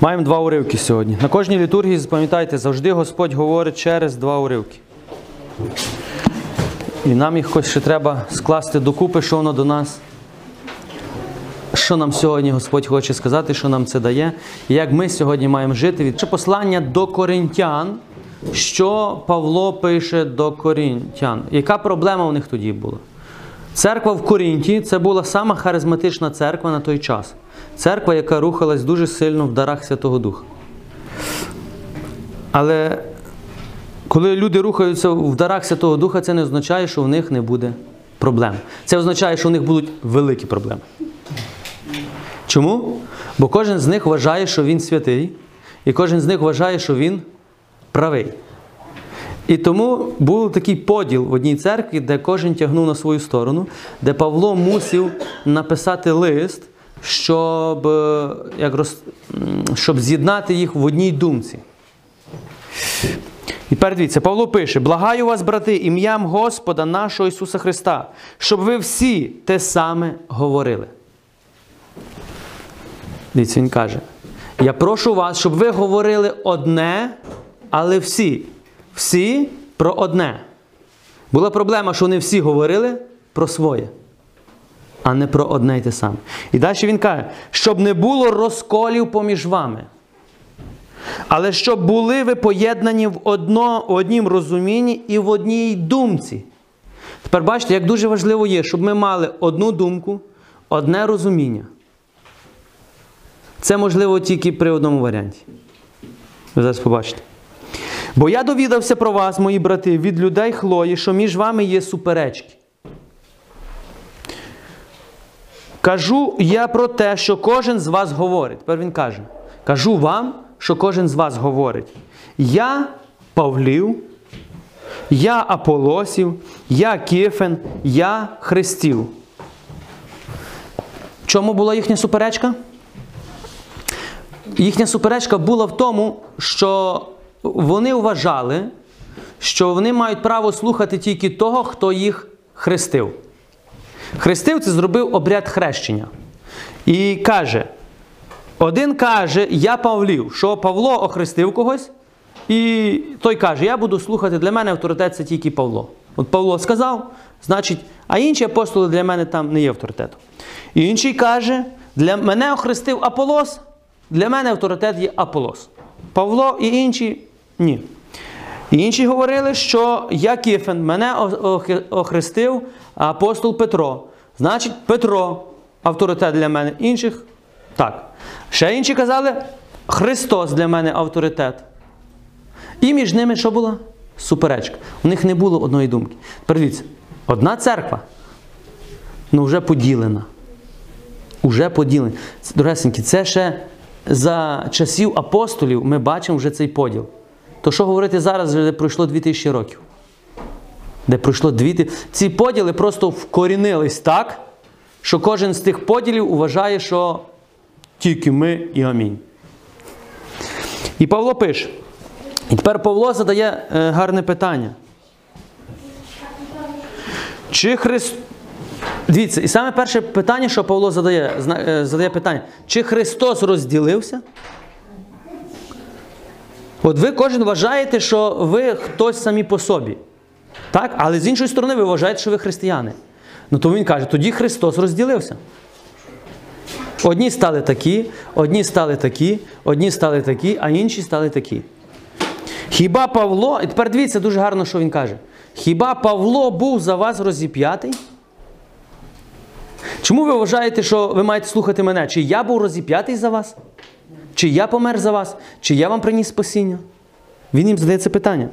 Маємо два уривки сьогодні. На кожній літургії, запам'ятайте, завжди Господь говорить через два уривки. І нам їх хоч ще треба скласти докупи, що воно до нас. Що нам сьогодні Господь хоче сказати, що нам це дає, і як ми сьогодні маємо жити. Це послання до коринтян, що Павло пише до коринтян. Яка проблема у них тоді була? Церква в Корінті це була сама харизматична церква на той час. Церква, яка рухалась дуже сильно в дарах Святого Духа. Але коли люди рухаються в дарах Святого Духа, це не означає, що в них не буде проблем. Це означає, що в них будуть великі проблеми. Чому? Бо кожен з них вважає, що він святий, і кожен з них вважає, що він правий. І тому був такий поділ в одній церкві, де кожен тягнув на свою сторону, де Павло мусив написати лист, щоб, е, як роз, щоб з'єднати їх в одній думці. І тепер дивіться, Павло пише: Благаю вас, брати, ім'ям Господа нашого Ісуса Христа, щоб ви всі те саме говорили. Дивіться, він каже: Я прошу вас, щоб ви говорили одне, але всі. Всі про одне. Була проблема, що вони всі говорили про своє, а не про одне й те саме. І далі він каже, щоб не було розколів поміж вами. Але щоб були ви поєднані в, одно, в однім розумінні і в одній думці. Тепер бачите, як дуже важливо є, щоб ми мали одну думку, одне розуміння. Це можливо тільки при одному варіанті. Ви зараз побачите. Бо я довідався про вас, мої брати, від людей Хлої, що між вами є суперечки. Кажу я про те, що кожен з вас говорить. Тепер він каже: кажу вам, що кожен з вас говорить. Я Павлів, я Аполосів, я Кифен, я Христів. Чому була їхня суперечка? Їхня суперечка була в тому, що вони вважали, що вони мають право слухати тільки того, хто їх хрестив. Хрестив це зробив обряд хрещення. І каже: один каже, я Павлів, що Павло охрестив когось, і той каже, я буду слухати, для мене авторитет це тільки Павло. От Павло сказав, значить, а інші апостоли для мене там не є авторитетом. І інший каже, для мене охрестив Аполос, для мене авторитет є Аполос. Павло і інші ні. І інші говорили, що я Кифен, мене охрестив апостол Петро. Значить, Петро авторитет для мене. Інших так. Ще інші казали, Христос для мене авторитет. І між ними що була? Суперечка. У них не було одної думки. Подивіться, одна церква, ну вже поділена. Уже поділена. Доресенькі, це ще за часів апостолів ми бачимо вже цей поділ. То що говорити зараз, де пройшло 2000 років? Де пройшло 2000... Ці поділи просто вкорінились так, що кожен з тих поділів вважає, що тільки ми і амінь. І Павло пише. І тепер Павло задає е, гарне питання. Чи Христ... Дивіться, і саме перше питання, що Павло задає, е, задає питання, чи Христос розділився? От ви кожен вважаєте, що ви хтось самі по собі. Так? Але з іншої сторони, ви вважаєте, що ви християни. Ну то він каже, тоді Христос розділився. Одні стали такі, одні стали такі, одні стали такі, а інші стали такі. Хіба Павло, і тепер дивіться дуже гарно, що він каже. Хіба Павло був за вас розіп'ятий? Чому ви вважаєте, що ви маєте слухати мене? Чи я був розіп'ятий за вас? Чи я помер за вас, чи я вам приніс спасіння? Він їм задає це питання.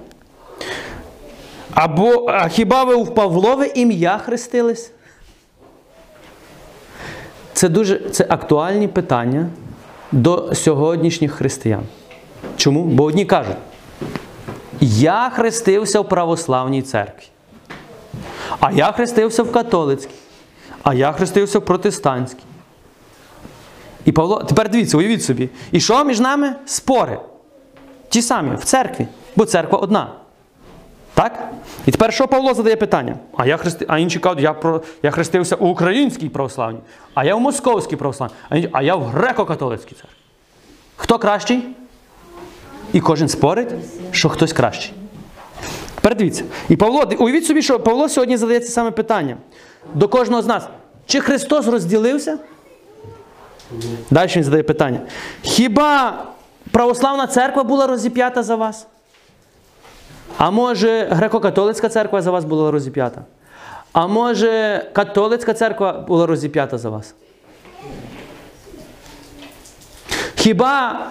Або а хіба ви в Павлове ім'я хрестились? Це дуже це актуальні питання до сьогоднішніх християн. Чому? Бо одні кажуть, я хрестився в православній церкві, а я хрестився в католицькій, а я хрестився в протестантській. І Павло, тепер дивіться, уявіть собі. І що між нами? Спори. Ті самі в церкві, бо церква одна. Так? І тепер що Павло задає питання? А я хрести... а інші кажуть, я про... я хрестився у українській православній, а я в московській православній, а я в греко-католицькій церкві. Хто кращий? І кожен спорить, що хтось кращий. Тепер дивіться. І Павло, уявіть собі, що Павло сьогодні задає це саме питання до кожного з нас. Чи Христос розділився? Далі він задає питання. Хіба православна церква була розіп'ята за вас? А може греко-католицька церква за вас була розіп'ята? А може католицька церква була розіп'ята за вас? Хіба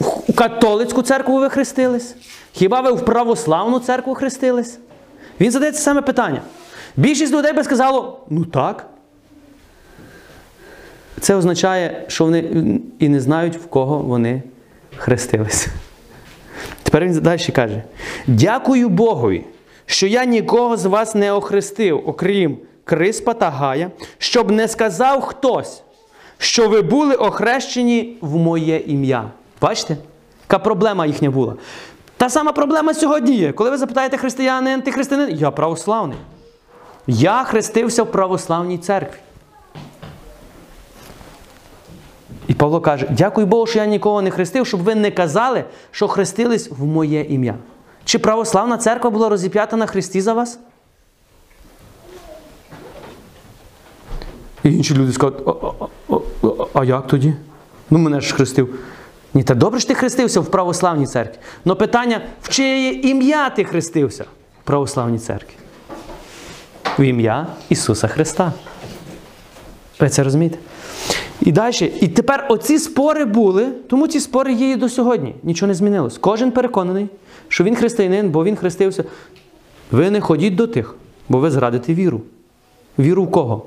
в католицьку церкву ви хрестились? Хіба ви в православну церкву хрестились? Він задає це саме питання. Більшість людей би сказало, ну так. Це означає, що вони і не знають, в кого вони хрестились. Тепер він далі каже: Дякую Богові, що я нікого з вас не охрестив, окрім Криспа та Гая, щоб не сказав хтось, що ви були охрещені в моє ім'я. Бачите? Яка проблема їхня була? Та сама проблема сьогодні є. Коли ви запитаєте християнин, ти християнин? Я православний. Я хрестився в православній церкві. І Павло каже: дякую Богу, що я нікого не хрестив, щоб ви не казали, що хрестились в моє ім'я. Чи православна церква була розіп'ята на Христі за вас? І інші люди скажуть, а, а, а, а як тоді? Ну, мене ж хрестив. Ні, та добре ж ти хрестився в православній церкві. Но питання, в чиє ім'я ти хрестився в православній церкві? В ім'я Ісуса Христа. Ви це розумієте? І далі. І тепер оці спори були, тому ці спори є і до сьогодні. Нічого не змінилось. Кожен переконаний, що він християнин, бо він хрестився. Ви не ходіть до тих, бо ви зрадите віру. Віру в кого?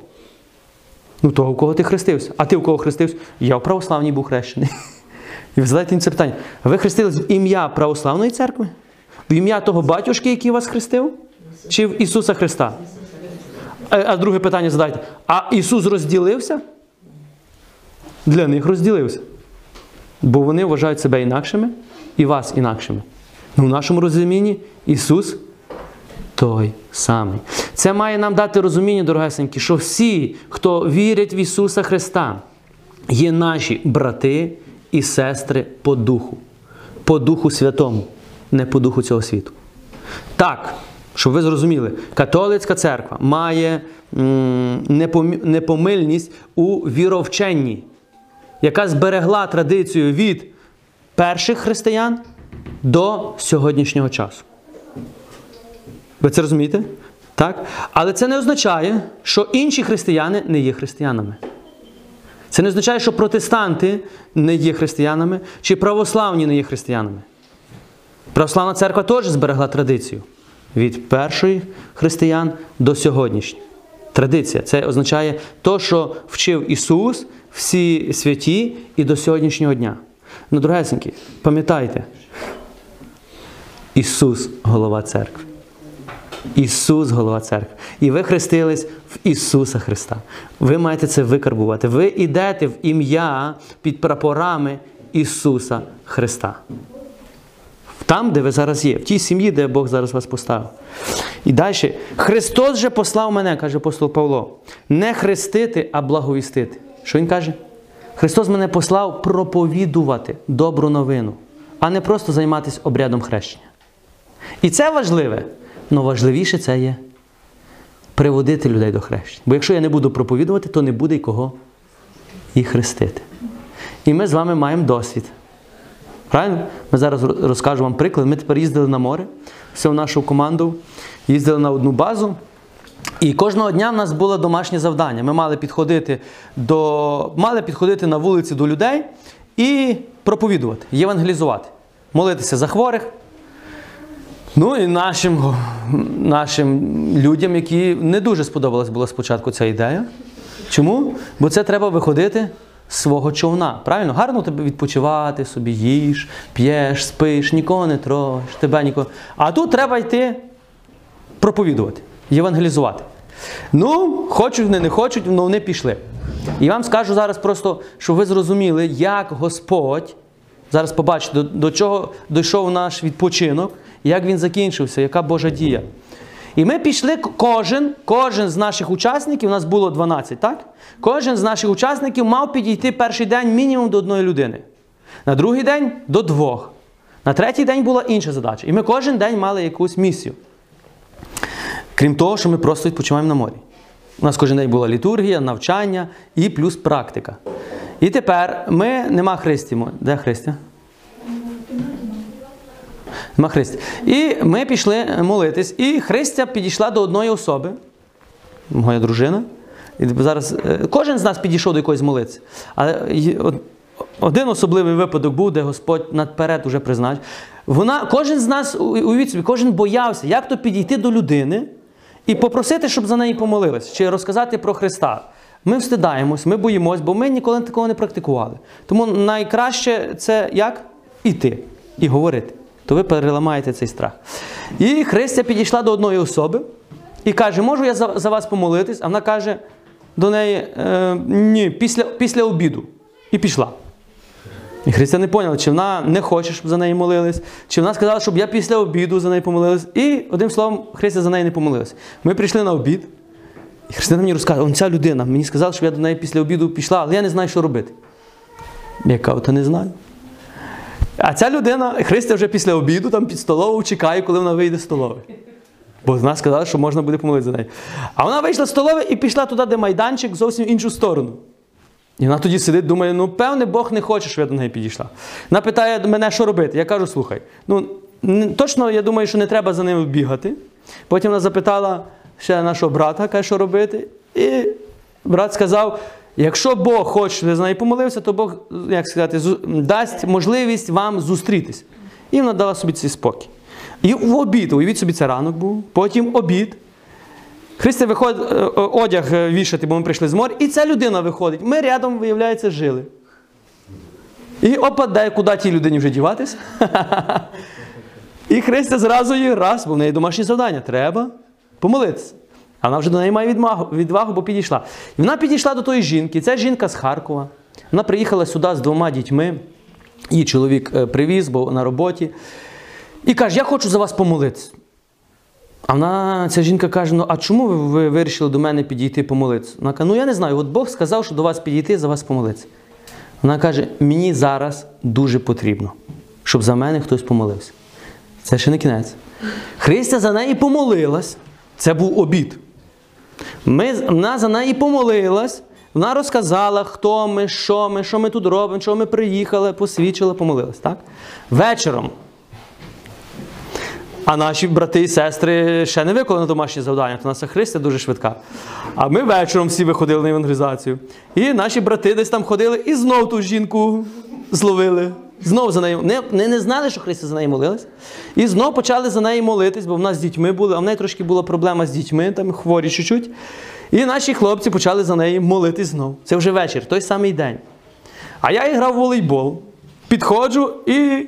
Ну, того, в кого ти хрестився. А ти в кого хрестився? Я в православній був хрещений. І ви задаєте їм це питання. Ви хрестились в ім'я православної церкви? В ім'я того батюшки, який вас хрестив? Чи в Ісуса Христа? А, а друге питання задайте. А Ісус розділився? Для них розділився. Бо вони вважають себе інакшими і вас інакшими. Ну, в нашому розумінні Ісус той самий. Це має нам дати розуміння, дорогесенькі, що всі, хто вірять в Ісуса Христа, є наші брати і сестри по духу. По Духу Святому, не по духу цього світу. Так, щоб ви зрозуміли, католицька церква має м, непомильність у віровченні, яка зберегла традицію від перших християн до сьогоднішнього часу. Ви це розумієте? Так? Але це не означає, що інші християни не є християнами. Це не означає, що протестанти не є християнами, чи православні не є християнами. Православна церква теж зберегла традицію від перших християн до сьогоднішніх. Традиція це означає то, що вчив Ісус, всі святі і до сьогоднішнього дня. Ну, дорогесенькі, пам'ятайте, Ісус голова церкви. Ісус голова церкви. І ви хрестились в Ісуса Христа. Ви маєте це викарбувати. Ви йдете в ім'я під прапорами Ісуса Христа. Там, де ви зараз є, в тій сім'ї, де Бог зараз вас поставив. І далі. Христос же послав мене, каже апостол Павло, не хрестити, а благовістити. Що він каже? Христос мене послав проповідувати добру новину, а не просто займатися обрядом хрещення. І це важливе, але важливіше це є приводити людей до хрещення. Бо якщо я не буду проповідувати, то не буде й кого і хрестити. І ми з вами маємо досвід. Правильно? Ми зараз розкажу вам приклад. Ми тепер їздили на море, всю нашу команду, їздили на одну базу. І кожного дня в нас було домашнє завдання. Ми мали підходити до, мали підходити на вулиці до людей і проповідувати, євангелізувати, молитися за хворих. Ну і нашим, нашим людям, які не дуже сподобалась була спочатку ця ідея. Чому? Бо це треба виходити з свого човна. Правильно? Гарно тебе відпочивати, собі їш, п'єш, спиш, нікого не трош, тебе нікого. А тут треба йти проповідувати, євангелізувати. Ну, хочуть вони, не хочуть, але вони пішли. І вам скажу зараз просто, щоб ви зрозуміли, як Господь, зараз побачите, до, до чого дійшов наш відпочинок, як він закінчився, яка Божа дія. І ми пішли, кожен, кожен з наших учасників, у нас було 12, так? Кожен з наших учасників мав підійти перший день мінімум до одної людини. На другий день до двох. На третій день була інша задача. І ми кожен день мали якусь місію. Крім того, що ми просто відпочиваємо на морі. У нас кожен день була літургія, навчання і плюс практика. І тепер ми нема Христі. Де Христя? Нема Христі. І ми пішли молитись, і Христя підійшла до одної особи, моя дружина. І зараз е, кожен з нас підійшов до якоїсь молитися. Але один особливий випадок був, де Господь наперед уже призначив. Вона, кожен з нас, уявіть собі, кожен боявся, як то підійти до людини і попросити, щоб за неї помолились, чи розказати про Христа. Ми встидаємось, ми боїмось, бо ми ніколи такого не практикували. Тому найкраще це як? Іти і говорити. То ви переламаєте цей страх. І Христя підійшла до одної особи і каже: Можу я за, за вас помолитись? А вона каже до неї: е, ні, після, після обіду. І пішла. І Христя не поняла, чи вона не хоче, щоб за неї молились, чи вона сказала, щоб я після обіду за неї помолилась. І одним словом, Христя за неї не помолилась. Ми прийшли на обід, і Христина мені розказує, ця людина мені сказала, щоб я до неї після обіду пішла, але я не знаю, що робити. Я кажу, та не знаю. А ця людина, Христя вже після обіду, там під столову чекає, коли вона вийде з столової. Бо вона сказала, що можна буде помолитися за неї. А вона вийшла з столової і пішла туди, де майданчик, зовсім в іншу сторону. І вона тоді сидить, думає, ну певне, Бог не хоче, щоб я до неї підійшла. Вона питає мене, що робити. Я кажу, слухай, ну точно я думаю, що не треба за ними бігати. Потім вона запитала ще нашого брата, каже, що робити. І брат сказав: якщо Бог хоче, щоб я за неї помолився, то Бог, як сказати, дасть можливість вам зустрітись. І вона дала собі цей спокій. І в обід, уявіть собі, це ранок був, потім обід. Христя виходить е, е, одяг е, вішати, бо ми прийшли з моря, і ця людина виходить. Ми рядом, виявляється, жили. І опа, де куди тій людині вже діватись? І Христя зразу її раз, бо в неї домашнє завдання. Треба помолитися. А вона вже до неї має відвагу, бо підійшла. І вона підійшла до тої жінки. Ця жінка з Харкова. Вона приїхала сюди з двома дітьми. Її чоловік привіз, бо на роботі. І каже: Я хочу за вас помолитися. А вона, ця жінка каже: ну а чому ви, ви вирішили до мене підійти помолитися? Вона каже, ну я не знаю, от Бог сказав, що до вас підійти, за вас помолитися. Вона каже: мені зараз дуже потрібно, щоб за мене хтось помолився. Це ще не кінець. Христя за неї помолилась. Це був обід. Ми, вона за неї помолилась. Вона розказала, хто ми, що ми, що ми тут робимо, що ми приїхали, посвідчили, помолилась. Так? Вечором а наші брати і сестри ще не виконали домашні завдання, то наша Христя дуже швидка. А ми вечором всі виходили на евангелізацію. І наші брати десь там ходили і знов ту жінку зловили. Знов за нею. Не, не, не знали, що Христя за неї молилась. І знов почали за неї молитись, бо в нас з дітьми були, а в неї трошки була проблема з дітьми, там хворі чуть-чуть. І наші хлопці почали за неї молитись знов. Це вже вечір, той самий день. А я і грав в волейбол. Підходжу і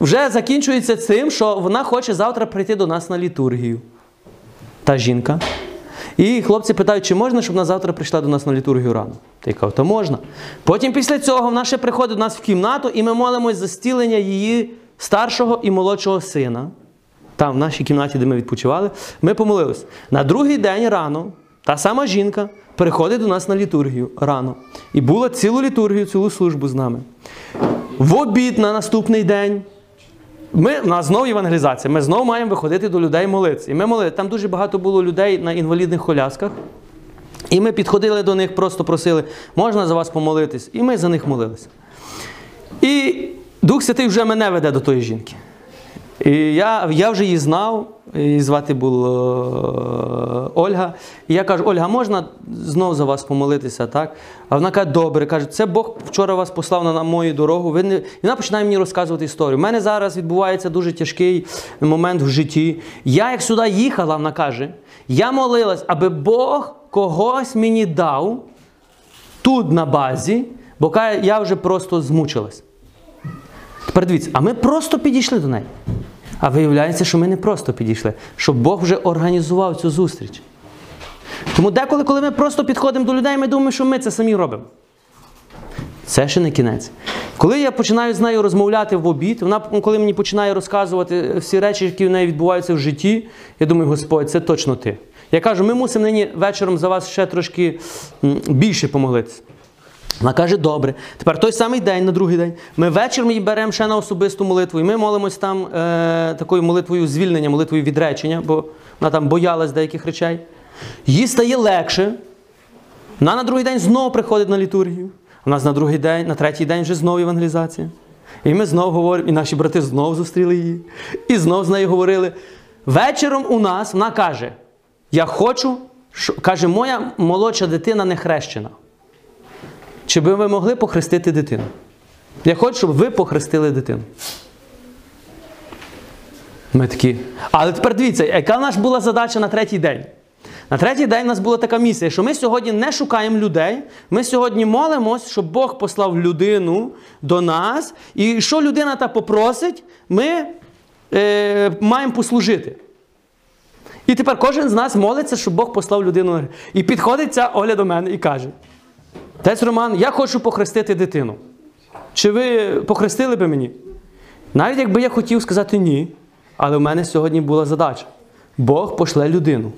вже закінчується цим, що вона хоче завтра прийти до нас на літургію. Та жінка. І хлопці питають, чи можна, щоб вона завтра прийшла до нас на літургію рано. Та я кажу, то можна. Потім після цього вона ще приходить до нас в кімнату, і ми молимось за стілення її старшого і молодшого сина. Там, в нашій кімнаті, де ми відпочивали, ми помолились. На другий день рано та сама жінка приходить до нас на літургію рано. І була цілу літургію, цілу службу з нами. В обід на наступний день. Ми, на знову євангелізація. Ми знову маємо виходити до людей молитися. І ми молили. Там дуже багато було людей на інвалідних колясках. І ми підходили до них, просто просили, можна за вас помолитись? І ми за них молилися. І Дух Святий вже мене веде до тої жінки. І я, я вже її знав, її звати було е, Ольга. І я кажу, Ольга, можна знов за вас помолитися? так? А вона каже, добре, каже, це Бог вчора вас послав на, мою дорогу. Ви не... І вона починає мені розказувати історію. У мене зараз відбувається дуже тяжкий момент в житті. Я як сюди їхала, вона каже, я молилась, аби Бог когось мені дав тут на базі, бо я вже просто змучилась. Тепер дивіться, а ми просто підійшли до неї. А виявляється, що ми не просто підійшли, що Бог вже організував цю зустріч. Тому деколи, коли ми просто підходимо до людей, ми думаємо, що ми це самі робимо. Це ще не кінець. Коли я починаю з нею розмовляти в обід, вона коли мені починає розказувати всі речі, які в неї відбуваються в житті, я думаю, Господь, це точно ти. Я кажу, ми мусимо нині вечором за вас ще трошки більше помолитися. Вона каже, добре. Тепер той самий день, на другий день, ми вечором її беремо ще на особисту молитву, і ми молимось там е, такою молитвою звільнення, молитвою відречення, бо вона там боялась деяких речей. Їй стає легше. Вона на другий день знову приходить на літургію. У нас на другий день, на третій день вже знову евангелізація. І ми знову говоримо, і наші брати знову зустріли її. І знову з нею говорили. Вечором у нас вона каже: Я хочу, що, каже, моя молодша дитина не хрещена. Чи би ви могли похрестити дитину? Я хочу, щоб ви похрестили дитину. Ми такі. Але тепер дивіться, яка нас була задача на третій день? На третій день у нас була така місія, що ми сьогодні не шукаємо людей. Ми сьогодні молимось, щоб Бог послав людину до нас. І що людина та попросить, ми е, маємо послужити. І тепер кожен з нас молиться, щоб Бог послав людину. І підходить ця Оля до мене і каже: Тець Роман, я хочу похрестити дитину. Чи ви похрестили би мені? Навіть якби я хотів сказати ні, але в мене сьогодні була задача. Бог пошле людину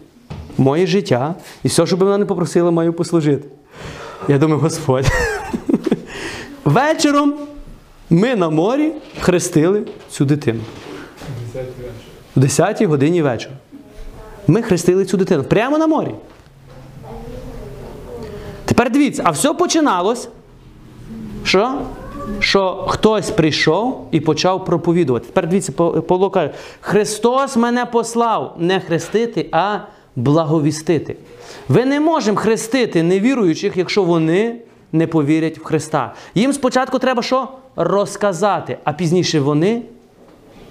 моє життя, і все, що би вона не попросила, маю послужити. Я думаю, Господь. Вечором ми на морі хрестили цю дитину. В 10 годині вечора. Ми хрестили цю дитину прямо на морі. Тепер дивіться, а все починалось, що? Що хтось прийшов і почав проповідувати. Тепер дивіться, Павло каже, Христос мене послав не хрестити, а благовістити. Ви не можемо хрестити невіруючих, якщо вони не повірять в Христа. Їм спочатку треба що? Розказати, а пізніше вони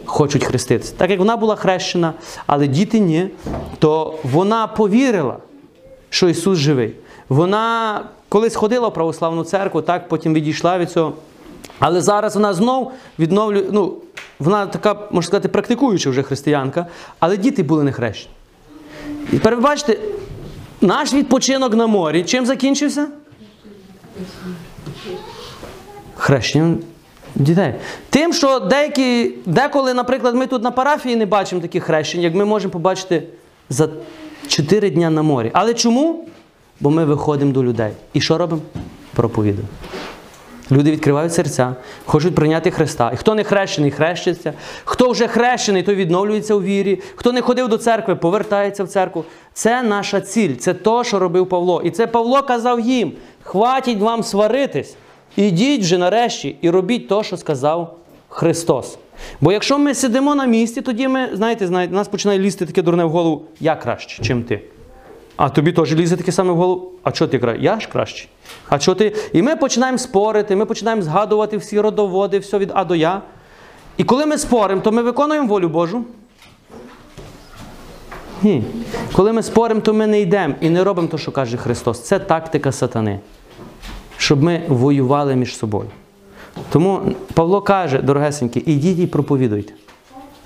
хочуть хреститися. Так як вона була хрещена, але діти ні, то вона повірила, що Ісус живий. Вона колись ходила в православну церкву, так, потім відійшла від цього. Але зараз вона знов відновлює, ну, вона така, можна сказати, практикуюча вже християнка, але діти були не хрещені. І тепер ви бачите, наш відпочинок на морі чим закінчився? Хрещенням дітей. Тим, що деякі, деколи, наприклад, ми тут на парафії не бачимо таких хрещень, як ми можемо побачити за 4 дня на морі. Але чому? Бо ми виходимо до людей. І що робимо? Проповідуємо. Люди відкривають серця, хочуть прийняти Христа. І хто не хрещений, хрещиться. Хто вже хрещений, той відновлюється у вірі. Хто не ходив до церкви, повертається в церкву. Це наша ціль, це то, що робив Павло. І це Павло казав їм: хватить вам сваритись, ідіть вже нарешті і робіть то, що сказав Христос. Бо якщо ми сидимо на місці, тоді ми, знаєте, знаєте, нас починає лізти таке дурне в голову, я краще, чим ти. А тобі теж лізе таке саме в голову. А що ти краще? Я ж кращий. А що ти? І ми починаємо спорити, ми починаємо згадувати всі родоводи, все від А до Я. І коли ми споримо, то ми виконуємо волю Божу. Ні. Коли ми споримо, то ми не йдемо і не робимо те, що каже Христос. Це тактика сатани. Щоб ми воювали між собою. Тому Павло каже, дорогесенькі, ідіть і проповідуйте.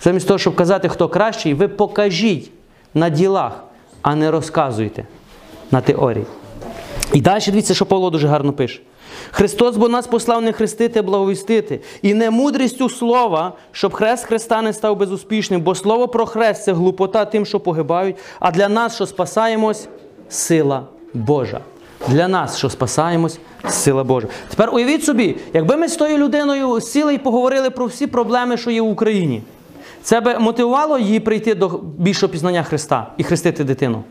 Замість того, щоб казати, хто кращий, ви покажіть на ділах а не розказуйте на теорії. І далі дивіться, що Павло дуже гарно пише. Христос бо нас послав не хрестити, а благовістити. І не мудрістю слова, щоб хрест Христа не став безуспішним, бо слово про хрест це глупота тим, що погибають, а для нас, що спасаємось, сила Божа. Для нас, що спасаємось, сила Божа. Тепер уявіть собі, якби ми з тою людиною сіли і поговорили про всі проблеми, що є в Україні. Це би мотивувало її прийти до більшого пізнання Христа і хрестити дитину.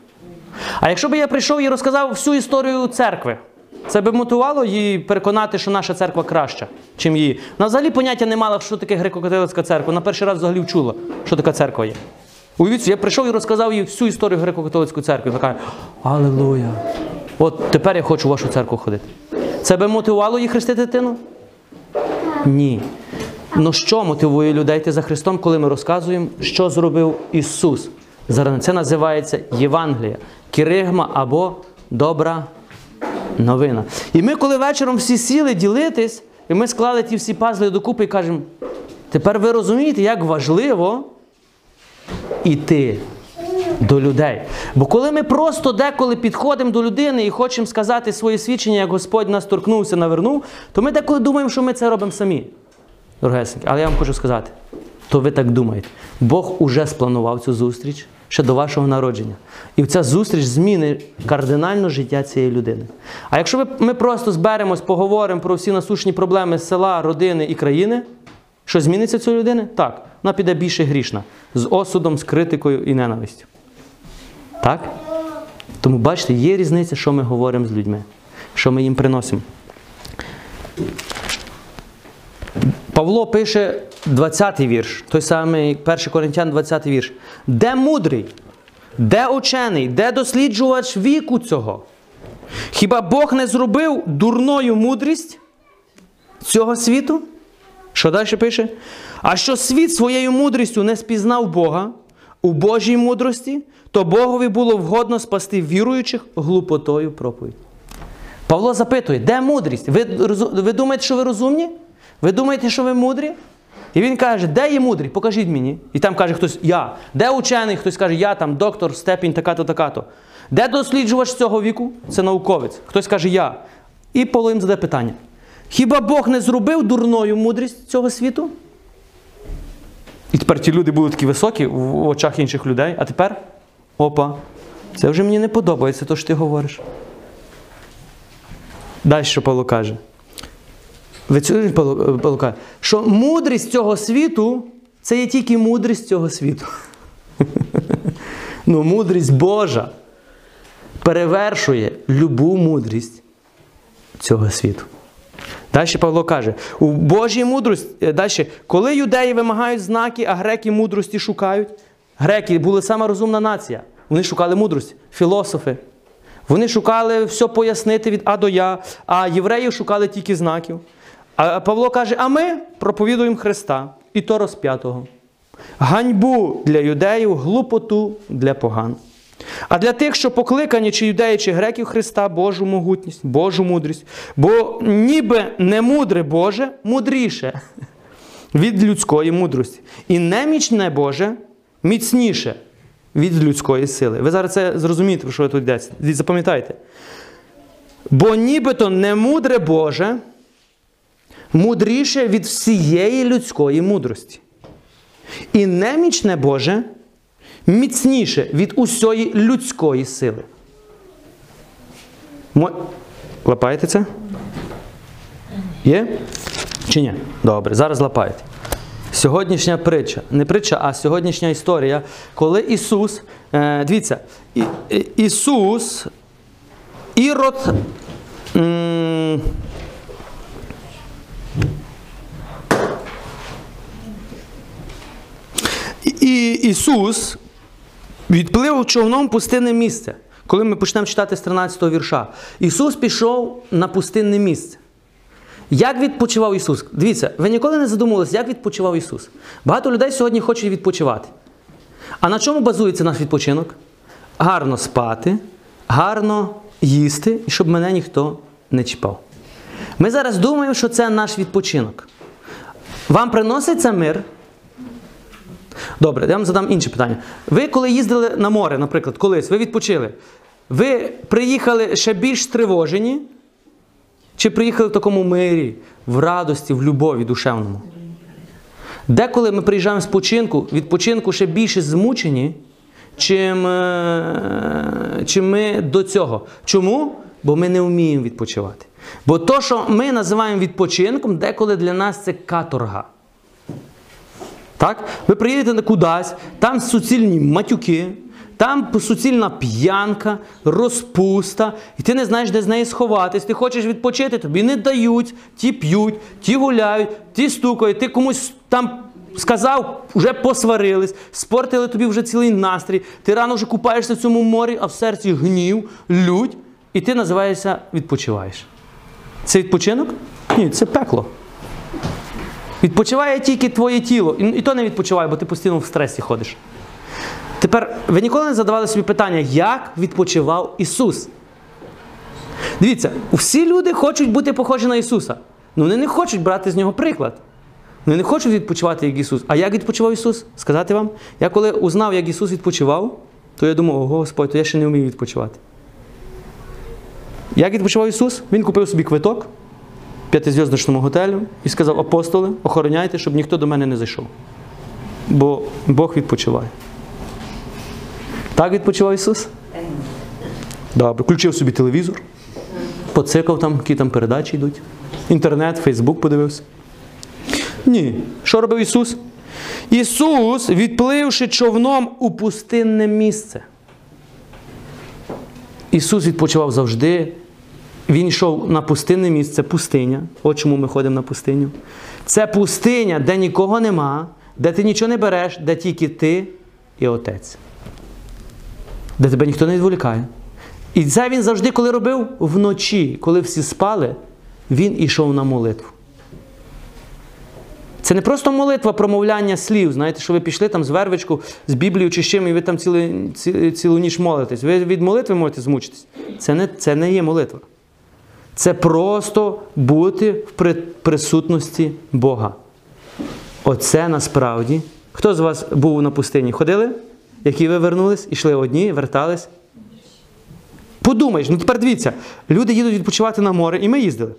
А якщо б я прийшов і розказав всю історію церкви, це би мотивувало її переконати, що наша церква краща, чим її. Вона взагалі поняття не мала, що таке греко-католицька церква. Вона перший раз взагалі вчула, що така церква є. Уявіть, я прийшов і розказав їй всю історію греко-католицької церкви. Вона каже, Аллилуйя! От тепер я хочу в вашу церкву ходити. Це би мотивувало її хрестити дитину? Ні. Ну що мотивує людей йти за Христом, коли ми розказуємо, що зробив Ісус? Зараз це називається Євангелія, Киригма або добра новина. І ми, коли вечором всі сіли ділитись, і ми склали ті всі пазли докупи і кажемо, тепер ви розумієте, як важливо іти до людей. Бо коли ми просто деколи підходимо до людини і хочемо сказати своє свідчення, як Господь нас торкнувся, навернув, то ми деколи думаємо, що ми це робимо самі дорогесенькі. Але я вам хочу сказати, то ви так думаєте. Бог уже спланував цю зустріч, ще до вашого народження. І ця зустріч змінить кардинально життя цієї людини. А якщо ми просто зберемось, поговоримо про всі насущні проблеми села, родини і країни, що зміниться цієї людини? Так, вона піде більше грішна, з осудом, з критикою і ненавистю. Так? Тому бачите, є різниця, що ми говоримо з людьми, що ми їм приносимо. Павло пише 20-й вірш, той самий 1 Коринтян 20-й вірш. Де мудрий? Де учений? Де досліджувач віку цього? Хіба Бог не зробив дурною мудрість цього світу? Що далі пише? А що світ своєю мудрістю не спізнав Бога у Божій мудрості, то Богові було вгодно спасти віруючих глупотою проповідь. Павло запитує, де мудрість? Ви, ви думаєте, що ви розумні? Ви думаєте, що ви мудрі? І він каже, де є мудрий? Покажіть мені. І там каже хтось я. Де учений? Хтось каже, я там доктор, степінь, така-то, така-то. Де досліджувач цього віку? Це науковець. Хтось каже я. І їм задає питання. Хіба Бог не зробив дурною мудрість цього світу? І тепер ті люди були такі високі в очах інших людей, а тепер опа, це вже мені не подобається, то що ти говориш. Далі що Павло каже. Ви Павло, Павло що мудрість цього світу це є тільки мудрість цього світу. ну, мудрість Божа перевершує любу мудрість цього світу. Далі Павло каже: у Божій мудрості, далі, коли юдеї вимагають знаки, а греки мудрості шукають. Греки були сама розумна нація. Вони шукали мудрості, філософи. Вони шукали все пояснити від А до Я, а євреї шукали тільки знаків. А Павло каже: а ми проповідуємо Христа, і то розп'ятого. Ганьбу для юдеїв, глупоту для поган. А для тих, що покликані, чи юдеї, чи греків Христа, Божу могутність, Божу мудрість. Бо ніби не мудре Боже, мудріше від людської мудрості. І немічне Боже міцніше від людської сили. Ви зараз це зрозумієте, про що тут йдеться. Запам'ятайте. Бо нібито не мудре Боже мудріше від всієї людської мудрості. І немічне Боже міцніше від усієї людської сили. Мо... Лапаєте це? Є? Чи ні? Добре, зараз лапаєте. Сьогоднішня притча, не притча, а сьогоднішня історія, коли Ісус, е, дивіться, І, І- Ісус, Ірод. м, Ісус відплив човном пустинне місце. Коли ми почнемо читати з 13 го вірша, Ісус пішов на пустинне місце. Як відпочивав Ісус? Дивіться, ви ніколи не задумувалися, як відпочивав Ісус. Багато людей сьогодні хочуть відпочивати. А на чому базується наш відпочинок? Гарно спати, гарно їсти, і щоб мене ніхто не чіпав. Ми зараз думаємо, що це наш відпочинок. Вам приносить це мир? Добре, я вам задам інше питання. Ви коли їздили на море, наприклад, колись, ви відпочили, ви приїхали ще більш стривожені, чи приїхали в такому мирі, в радості, в любові душевному? Деколи ми приїжджаємо з починку, відпочинку ще більше змучені, чим, е, чим ми до цього. Чому? Бо ми не вміємо відпочивати. Бо то, що ми називаємо відпочинком, деколи для нас це каторга. Так? Ви приїдете кудись, там суцільні матюки, там суцільна п'янка, розпуста, і ти не знаєш, де з неї сховатись. Ти хочеш відпочити, тобі не дають, ті п'ють, ті гуляють, ті стукають, ти комусь там сказав, вже посварились, спортили тобі вже цілий настрій, ти рано вже купаєшся в цьому морі, а в серці гнів, лють, і ти називаєшся відпочиваєш. Це відпочинок? Ні, це пекло. Відпочиває тільки твоє тіло. І, то не відпочиває, бо ти постійно в стресі ходиш. Тепер, ви ніколи не задавали собі питання, як відпочивав Ісус? Дивіться, всі люди хочуть бути похожі на Ісуса. Ну вони не хочуть брати з нього приклад. Вони не хочуть відпочивати, як Ісус. А як відпочивав Ісус? Сказати вам? Я коли узнав, як Ісус відпочивав, то я думав, о Господь, то я ще не вмію відпочивати. Як відпочивав Ісус? Він купив собі квиток в п'ятизв'язочному готелю і сказав: апостоли, охороняйте, щоб ніхто до мене не зайшов. Бо Бог відпочиває. Так відпочивав Ісус? Добре, включив собі телевізор, поцикав там, які там передачі йдуть. Інтернет, Фейсбук подивився. Ні. Що робив Ісус? Ісус, відпливши човном у пустинне місце. Ісус відпочивав завжди. Він йшов на пустинне місце, пустиня. От чому ми ходимо на пустиню. Це пустиня, де нікого нема, де ти нічого не береш, де тільки ти і отець. Де тебе ніхто не відволікає. І це він завжди, коли робив вночі, коли всі спали, він ішов на молитву. Це не просто молитва промовляння слів. Знаєте, що ви пішли там з вервичку, з Біблією чи з чим, і ви там цілу, цілу ніч молитесь. Ви від молитви можете змучитись. Це не, це не є молитва. Це просто бути в присутності Бога. Оце насправді. Хто з вас був на пустині? Ходили? Які ви вернулись? Ішли одні, вертались? Подумаєш, ну тепер дивіться, люди їдуть відпочивати на море, і ми їздили.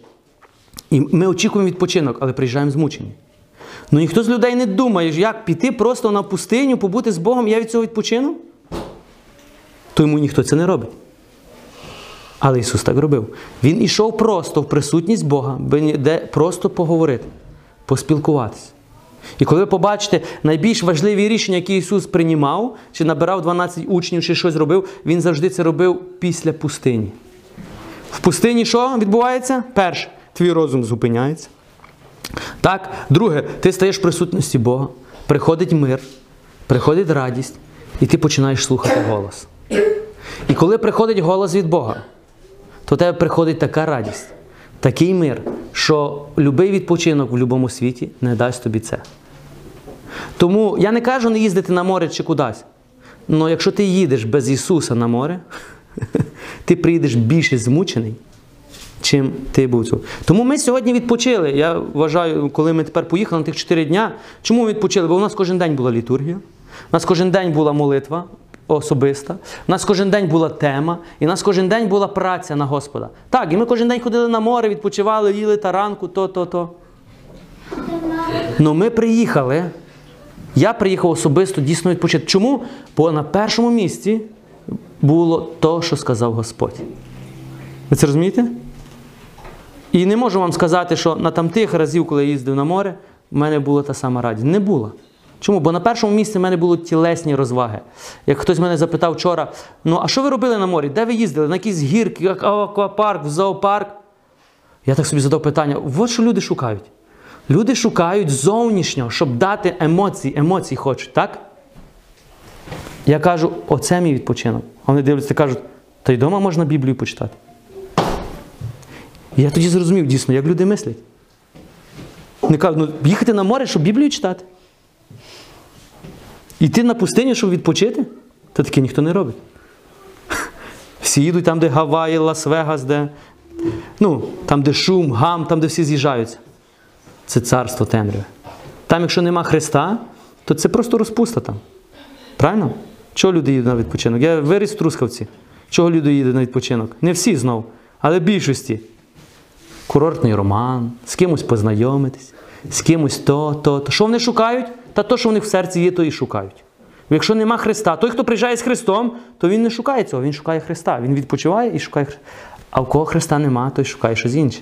І ми очікуємо відпочинок, але приїжджаємо змучені. Ну ніхто з людей не думає, як піти просто на пустиню, побути з Богом, я від цього відпочину? Тому ніхто це не робить. Але Ісус так робив. Він ішов просто в присутність Бога, де просто поговорити, поспілкуватися. І коли ви побачите найбільш важливі рішення, які Ісус приймав, чи набирав 12 учнів, чи щось робив, Він завжди це робив після пустині. В пустині що відбувається? Перше, твій розум зупиняється. Так, друге, ти стаєш в присутності Бога, приходить мир, приходить радість, і ти починаєш слухати голос. І коли приходить голос від Бога, то в тебе приходить така радість, такий мир, що будь-який відпочинок в будь-якому світі не дасть тобі це. Тому я не кажу не їздити на море чи кудись. Але якщо ти їдеш без Ісуса на море, ти приїдеш більше змучений, чим ти був цього. Тому ми сьогодні відпочили. Я вважаю, коли ми тепер поїхали на тих 4 дня. Чому ми відпочили? Бо у нас кожен день була літургія, у нас кожен день була молитва особиста, у нас кожен день була тема, і у нас кожен день була праця на Господа. Так, і ми кожен день ходили на море, відпочивали, їли таранку, то, то, то. Ну ми приїхали. Я приїхав особисто дійсно відпочити. Чому? Бо на першому місці було то, що сказав Господь. Ви це розумієте? І не можу вам сказати, що на там тих разів, коли я їздив на море, в мене була та сама радість. Не було. Чому? Бо на першому місці в мене були тілесні розваги. Як хтось мене запитав вчора, ну а що ви робили на морі? Де ви їздили? На якісь гірки, аквапарк, в зоопарк? Я так собі задав питання: от що люди шукають. Люди шукають зовнішнього, щоб дати емоції, емоції хочуть, так? Я кажу, оце мій відпочинок. Вони дивляться кажуть, та й вдома можна Біблію почитати. І я тоді зрозумів дійсно, як люди мислять. Вони кажуть, ну їхати на море, щоб Біблію читати. Йти на пустиню, щоб відпочити, то таке ніхто не робить. Всі їдуть там, де Гаваї, Лас-Вегас, де, ну, там, де шум, гам, там, де всі з'їжджаються. Це царство темряви. Там, якщо нема Христа, то це просто розпуста там. Правильно? Чого люди їдуть на відпочинок? Я виріс в Трускавці. Чого люди їдуть на відпочинок? Не всі знов, але більшості. Курортний роман, з кимось познайомитись, з кимось то, то, то. Що вони шукають? Та то, що в них в серці є, то і шукають. Якщо нема Христа, той, хто приїжджає з Христом, то він не шукає цього, він шукає Христа. Він відпочиває і шукає Христа. А в кого Христа нема, той шукає щось інше.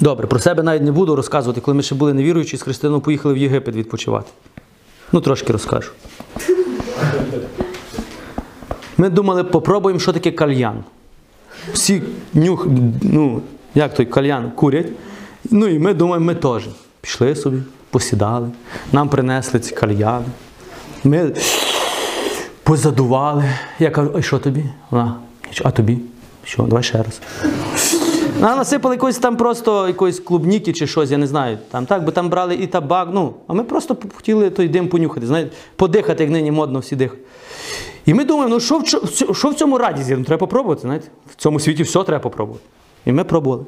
Добре, про себе навіть не буду розказувати, коли ми ще були невіруючі, з Христином поїхали в Єгипет відпочивати. Ну, трошки розкажу. Ми думали, попробуємо, що таке кальян. Всі нюх, ну, як той кальян курять. Ну і ми думаємо, ми теж. Пішли собі, посідали, нам принесли ці кальяни. Ми позадували. Я кажу, ой, що тобі? Вона, а тобі? Що, давай ще раз. А насипали якоїсь там просто якоїсь клубніки чи щось, я не знаю. Там так, бо там брали і табак. Ну, а ми просто хотіли той дим понюхати, знаєте, подихати, як нині модно всі дихають. І ми думаємо, ну що в, що в цьому радість? Ну, треба попробувати, знаєте. В цьому світі все треба попробувати. І ми пробували.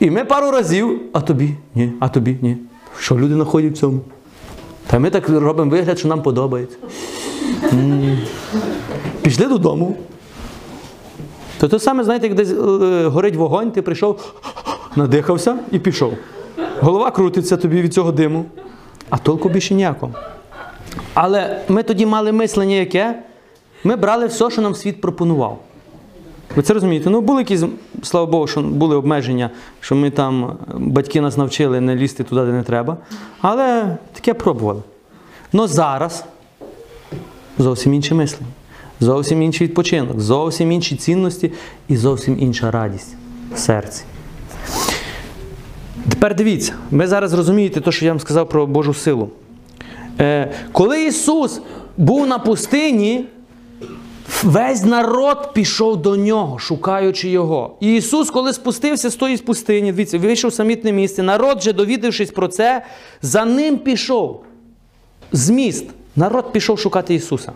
І ми пару разів, а тобі? Ні, а тобі? Ні. Що люди знаходять в цьому? Та ми так робимо вигляд, що нам подобається. Пішли додому. То те саме, знаєте, як десь е, горить вогонь, ти прийшов, надихався і пішов. Голова крутиться тобі від цього диму, а толку більше ніякого. Але ми тоді мали мислення яке? Ми брали все, що нам світ пропонував. Ви це розумієте? Ну, були якісь, слава Богу, що були обмеження, що ми там, батьки нас навчили не лізти туди, де не треба. Але таке пробували. Ну зараз зовсім інше мислення, зовсім інший відпочинок, зовсім інші цінності і зовсім інша радість в серці. Тепер дивіться, ви зараз розумієте те, що я вам сказав про Божу силу. Е, коли Ісус був на пустині, весь народ пішов до нього, шукаючи його. І Ісус, коли спустився з тої пустині, дивіться, вийшов в самітне місце, народ, же довідавшись про це, за ним пішов. З міст. Народ пішов шукати Ісуса.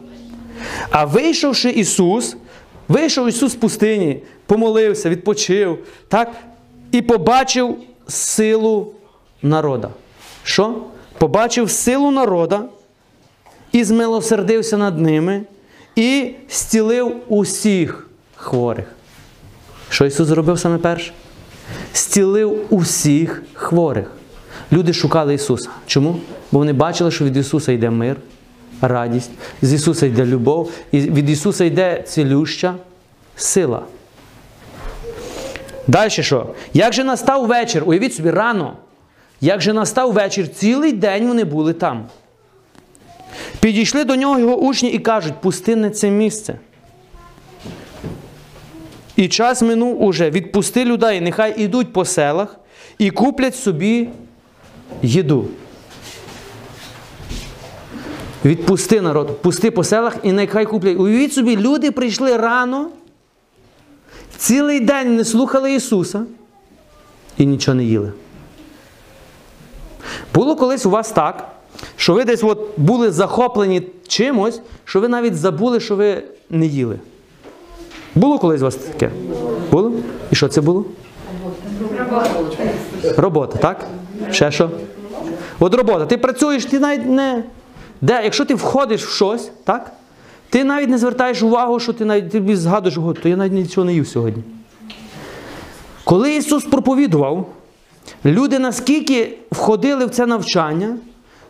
А вийшовши Ісус, вийшов Ісус з пустині, помолився, відпочив, так? І побачив силу народа. Що? Побачив силу народа і змилосердився над ними, і зцілив усіх хворих. Що Ісус зробив саме перше? Зцілив усіх хворих. Люди шукали Ісуса. Чому? Бо вони бачили, що від Ісуса йде мир, радість, з Ісуса йде любов, і від Ісуса йде цілюща сила. Далі що? Як же настав вечір? Уявіть собі, рано. Як же настав вечір, цілий день вони були там. Підійшли до нього його учні і кажуть, пустинне це місце. І час минув уже. Відпусти людей, нехай ідуть по селах і куплять собі їду. Відпусти народ, пусти по селах і нехай куплять. Уявіть собі, люди прийшли рано, цілий день не слухали Ісуса і нічого не їли. Було колись у вас так, що ви десь от були захоплені чимось, що ви навіть забули, що ви не їли. Було колись у вас таке? Було? І що це було? Робота, так? Ще що? От робота. Ти працюєш, ти навіть не. Де? Якщо ти входиш в щось, так? Ти навіть не звертаєш увагу, що ти навіть ти згадуєш, «Ого, то я навіть нічого не їв сьогодні. Коли Ісус проповідував, люди наскільки входили в це навчання,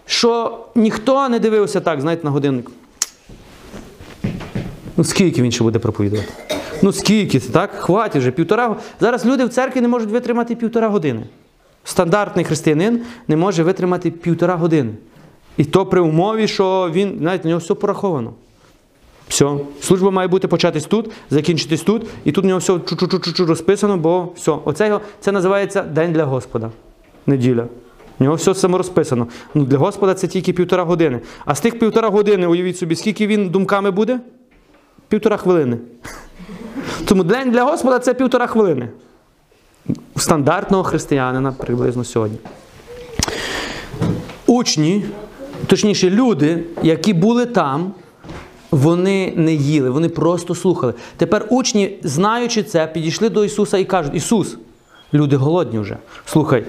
що ніхто не дивився так, знаєте, на годинник. Ну, скільки він ще буде проповідувати? Ну, скільки це, так? Хватить вже півтора. го- Зараз люди в церкві не можуть витримати півтора години. Стандартний християнин не може витримати півтора години. І то при умові, що він, знаєте, у нього все пораховано. Все. Служба має бути початись тут, закінчитись тут, і тут у нього все чу-чу-чу-чу розписано, бо все. Оце його, це називається День для Господа. Неділя. У нього все само розписано. Ну, для Господа це тільки півтора години. А з тих півтора години, уявіть собі, скільки він думками буде? Півтора хвилини. Тому день для Господа це півтора хвилини. У стандартного християнина приблизно сьогодні. Учні, точніше, люди, які були там, вони не їли, вони просто слухали. Тепер учні, знаючи це, підійшли до Ісуса і кажуть: Ісус, люди голодні вже. Слухай,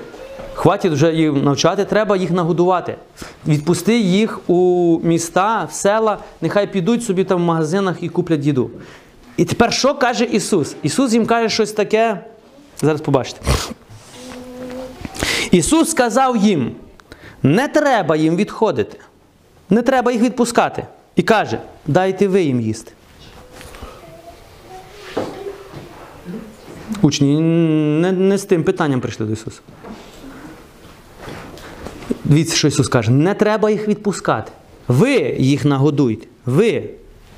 хватить вже їх навчати, треба їх нагодувати. Відпусти їх у міста, в села, нехай підуть собі там в магазинах і куплять їду. І тепер що каже Ісус? Ісус їм каже щось таке. Зараз побачите. Ісус сказав їм: не треба їм відходити, не треба їх відпускати. І каже, дайте ви їм їсти. Учні не, не з тим питанням прийшли до Ісуса. Дивіться, що Ісус каже: не треба їх відпускати. Ви їх нагодуйте. Ви.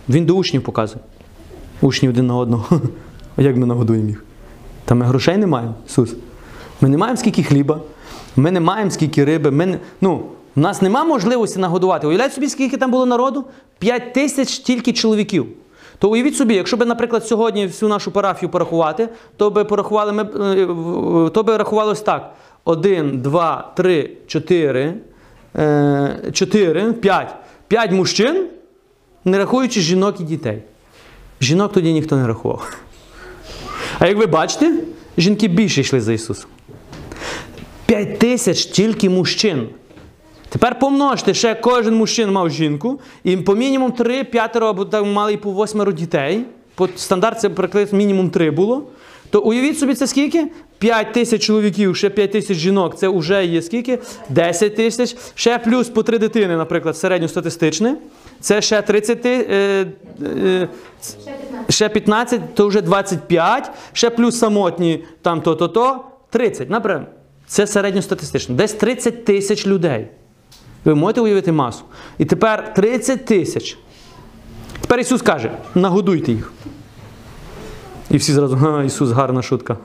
Він до учнів показує. Учні один на одного. А як ми нагодуємо їх? Та ми грошей не маємо, Ісус. Ми не маємо скільки хліба, ми не маємо скільки риби. Ми не... ну, у нас нема можливості нагодувати. Уявляєте собі, скільки там було народу? П'ять тисяч тільки чоловіків. То уявіть собі, якщо б, наприклад, сьогодні всю нашу парафію порахувати, то би порахували ми, е, то би рахувалось так: один, два, три, чотири, е, чотири, п'ять. П'ять мужчин, не рахуючи жінок і дітей. Жінок тоді ніхто не рахував. А як ви бачите, жінки більше йшли за Ісусом. П'ять тисяч тільки мужчин. Тепер помножте, ще кожен мужчин мав жінку, і по мінімум три, п'ятеро або там мали і по восьмеро дітей. По стандарт це приклад мінімум три було. То уявіть собі, це скільки? 5 тисяч чоловіків, ще 5 тисяч жінок. Це вже є скільки? 10 тисяч. Ще плюс по 3 дитини, наприклад, середньостатистичне. Це ще 30, е, е, ще 15, то вже 25, ще плюс самотні, там то-то-то, 30, наприклад. Це середньостатистично. Десь 30 тисяч людей. Ви можете уявити масу. І тепер 30 тисяч. Тепер Ісус каже: нагодуйте їх. І всі зразу, га, Ісус, гарна шутка.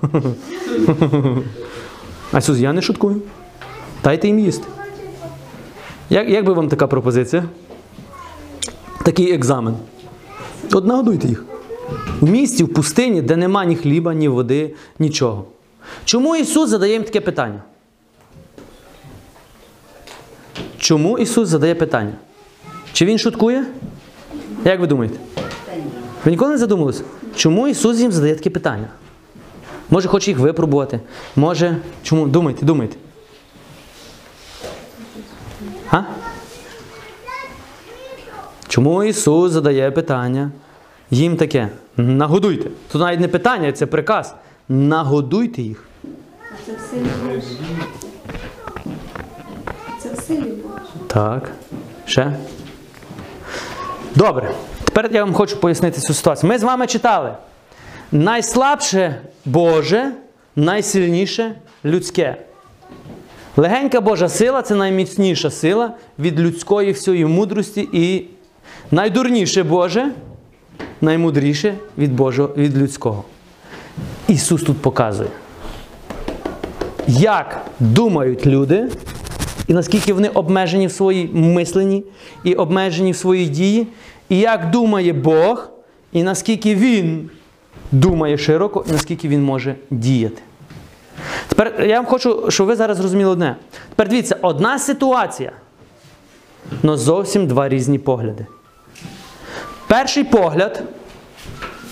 А Ісус, я не шуткую. Дайте їм їсти. Як, як би вам така пропозиція? Такий екзамен. От нагодуйте їх. В місті, в пустині, де нема ні хліба, ні води, нічого. Чому Ісус задає їм таке питання? Чому Ісус задає питання? Чи Він шуткує? Як ви думаєте? Ви ніколи не задумувалися? Чому Ісус їм задає таке питання? Може, хоче їх випробувати? Може. Чому? Думайте, думайте. А? Чому Ісус задає питання? Їм таке. Нагодуйте. Тут навіть не питання, це приказ. Нагодуйте їх. Це в силі Божій. Це в силі Божій. Так. Ще? Добре. Тепер я вам хочу пояснити цю ситуацію. Ми з вами читали. Найслабше Боже, найсильніше людське. Легенька Божа сила це найміцніша сила від людської всієї мудрості і найдурніше Боже, наймудріше від Божого, від людського. Ісус тут показує, як думають люди, і наскільки вони обмежені в своїй мисленні і обмежені в своїй дії, і як думає Бог, і наскільки Він думає широко, і наскільки Він може діяти. Тепер я вам хочу, щоб ви зараз зрозуміли одне. Тепер дивіться, одна ситуація, але зовсім два різні погляди. Перший погляд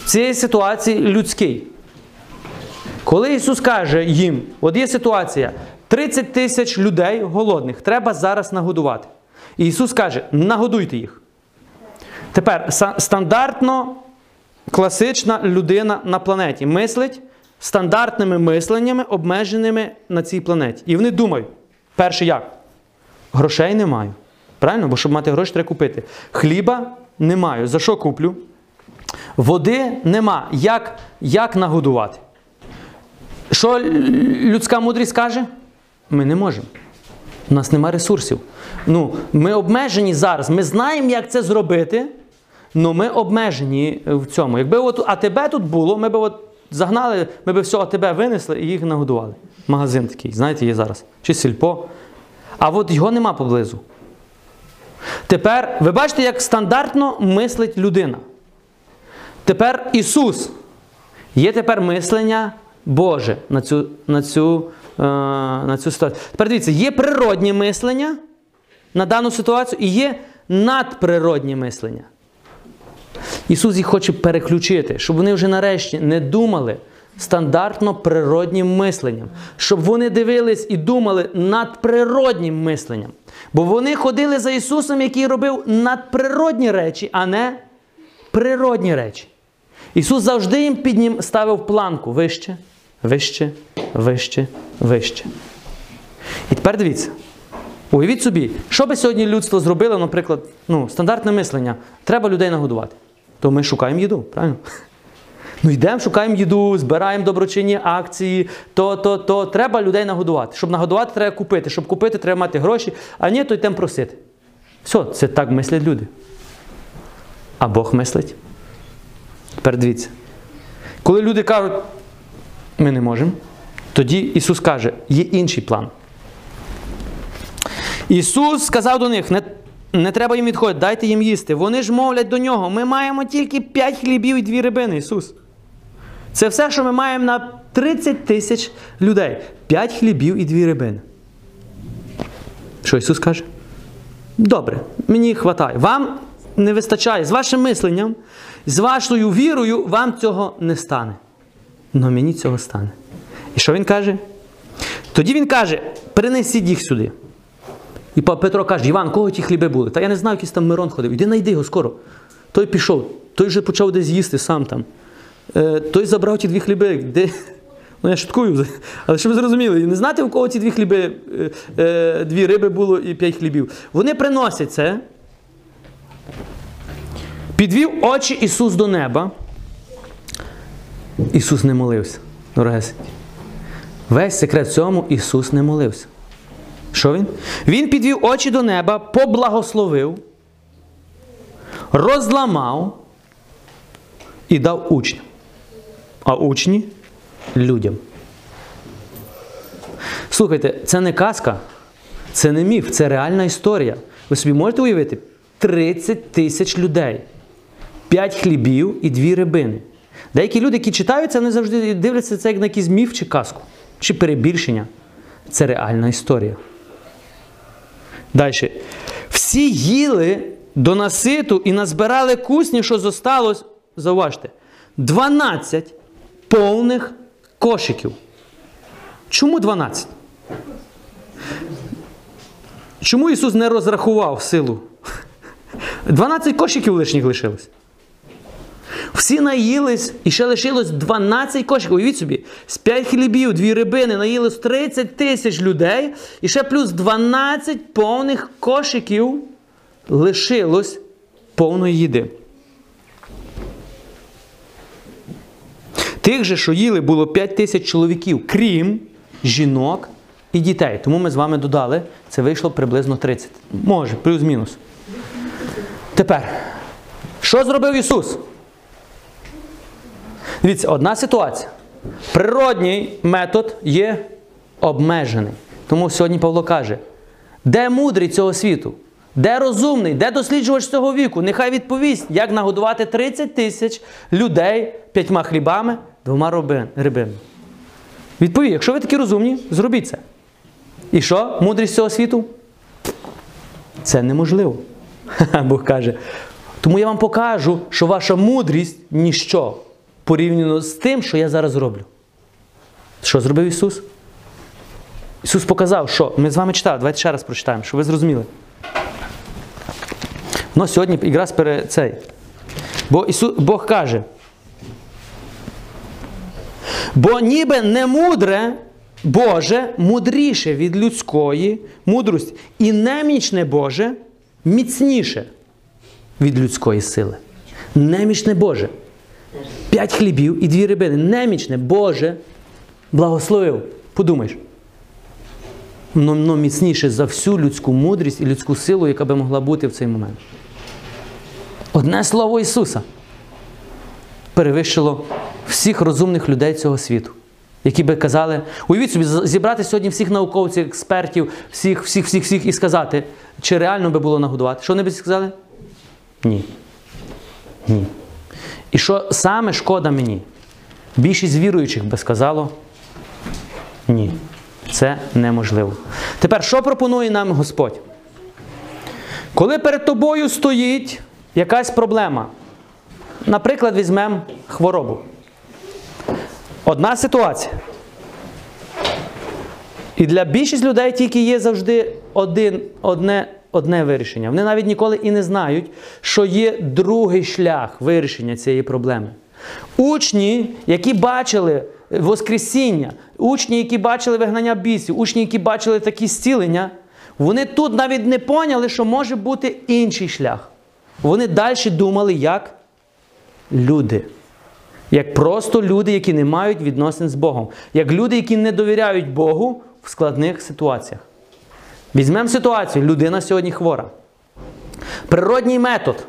цієї ситуації людський. Коли Ісус каже їм, от є ситуація, 30 тисяч людей голодних, треба зараз нагодувати. І Ісус каже, нагодуйте їх. Тепер стандартно класична людина на планеті мислить стандартними мисленнями, обмеженими на цій планеті. І вони думають, перше як? Грошей не маю. Правильно? Бо щоб мати гроші, треба купити. Хліба не маю. За що куплю? Води нема. Як, як нагодувати? Що людська мудрість каже? Ми не можемо. У нас нема ресурсів. Ну, ми обмежені зараз. Ми знаємо, як це зробити, але ми обмежені в цьому. Якби от АТБ тут було, ми б от загнали, ми б все АТБ винесли і їх нагодували. Магазин такий, знаєте, є зараз. Чи сільпо. А от його нема поблизу. Тепер ви бачите, як стандартно мислить людина. Тепер Ісус. Є тепер мислення Боже на цю, на цю, е, на цю ситуацію. Тепер дивіться, є природнє мислення на дану ситуацію і є надприроднє мислення. Ісус їх хоче переключити, щоб вони вже нарешті не думали стандартно природнім мисленням, щоб вони дивились і думали надприроднім мисленням. Бо вони ходили за Ісусом, який робив надприродні речі, а не природні речі. Ісус завжди їм піднім ставив планку вище, вище, вище, вище. І тепер дивіться. Уявіть собі, що би сьогодні людство зробило, наприклад, ну, стандартне мислення. Треба людей нагодувати. То ми шукаємо їду, правильно? Ну йдемо, шукаємо їду, збираємо доброчинні акції, то, то, то. Треба людей нагодувати. Щоб нагодувати, треба купити. Щоб купити, треба мати гроші, а ні, то йдемо просити. Все, це так мислять люди. А Бог мислить. Тепер дивіться. Коли люди кажуть, ми не можемо, тоді Ісус каже, є інший план. Ісус сказав до них, не, не треба їм відходити, дайте їм їсти. Вони ж мовлять до нього, ми маємо тільки 5 хлібів і 2 рибини, Ісус. Це все, що ми маємо на 30 тисяч людей. 5 хлібів і 2 рибини. Що Ісус каже? Добре, мені вистачає. Вам не вистачає. З вашим мисленням, з вашою вірою вам цього не стане. Но мені цього стане. І що він каже? Тоді він каже: перенесіть їх сюди. І Петро каже: Іван, кого ті хліби були? Та я не знаю, якийсь там Мирон ходив. Іди знайди його скоро. Той пішов, той вже почав десь їсти сам там. е, той забрав ті дві хліби. Де... Ну, я шуткую, але щоб ви зрозуміли, не знати, у кого ці дві хліби, е, е, дві риби було і п'ять хлібів. Вони приносять це. Підвів очі Ісус до неба. Ісус не молився. Дорогесенькі. Весь секрет цьому Ісус не молився. Що він? Він підвів очі до неба, поблагословив, розламав і дав учням. А учні людям. Слухайте, це не казка, це не міф, це реальна історія. Ви собі можете уявити? 30 тисяч людей, 5 хлібів і 2 рибини. Деякі люди, які читають це, вони завжди дивляться це як на якийсь міф чи казку, чи перебільшення. Це реальна історія. Далі. Всі їли до наситу і назбирали кусні, що зосталось, зауважте, 12 повних кошиків. Чому 12? Чому Ісус не розрахував силу? 12 кошиків лишніх лишилось. Всі наїлись і ще лишилось 12 кошиків. Уявіть собі, з 5 хлібів, 2 рибини наїлось 30 тисяч людей, і ще плюс 12 повних кошиків лишилось повної їди. Тих же, що їли, було 5 тисяч чоловіків, крім жінок і дітей. Тому ми з вами додали, це вийшло приблизно 30. Може, плюс-мінус. Тепер, що зробив Ісус? Дивіться, одна ситуація. Природній метод є обмежений. Тому сьогодні Павло каже: де мудрий цього світу? Де розумний, де досліджувач цього віку? Нехай відповість, як нагодувати 30 тисяч людей п'ятьма хлібами, двома рибами. Відповідь, якщо ви такі розумні, зробіть це. І що? Мудрість цього світу? Це неможливо. Бог каже. Тому я вам покажу, що ваша мудрість ніщо порівняно з тим, що я зараз роблю. Що зробив Ісус? Ісус показав, що ми з вами читали, давайте ще раз прочитаємо, щоб ви зрозуміли. Ну, сьогодні якраз перед цей. Бо Ісус, Бог каже. Бо ніби не мудре Боже мудріше від людської мудрості, і немічне Боже міцніше від людської сили. Немічне Боже. П'ять хлібів і дві рибини. Немічне Боже благословив. Подумаєш. Воно, воно міцніше за всю людську мудрість і людську силу, яка би могла бути в цей момент. Одне слово Ісуса перевищило всіх розумних людей цього світу, які би казали, уявіть собі, зібрати сьогодні всіх науковців, експертів, всіх, всіх, всіх, всіх і сказати, чи реально би було нагодувати. Що вони б сказали? Ні. Ні. І що саме шкода мені? Більшість віруючих би сказало ні. Це неможливо. Тепер, що пропонує нам Господь? Коли перед тобою стоїть якась проблема, наприклад, візьмемо хворобу. Одна ситуація. І для більшість людей тільки є завжди один, одне, одне вирішення. Вони навіть ніколи і не знають, що є другий шлях вирішення цієї проблеми. Учні, які бачили Воскресіння, учні, які бачили вигнання бісів, учні, які бачили такі зцілення, вони тут навіть не поняли, що може бути інший шлях. Вони далі думали, як люди. Як просто люди, які не мають відносин з Богом. Як люди, які не довіряють Богу в складних ситуаціях. Візьмемо ситуацію, людина сьогодні хвора. Природній метод.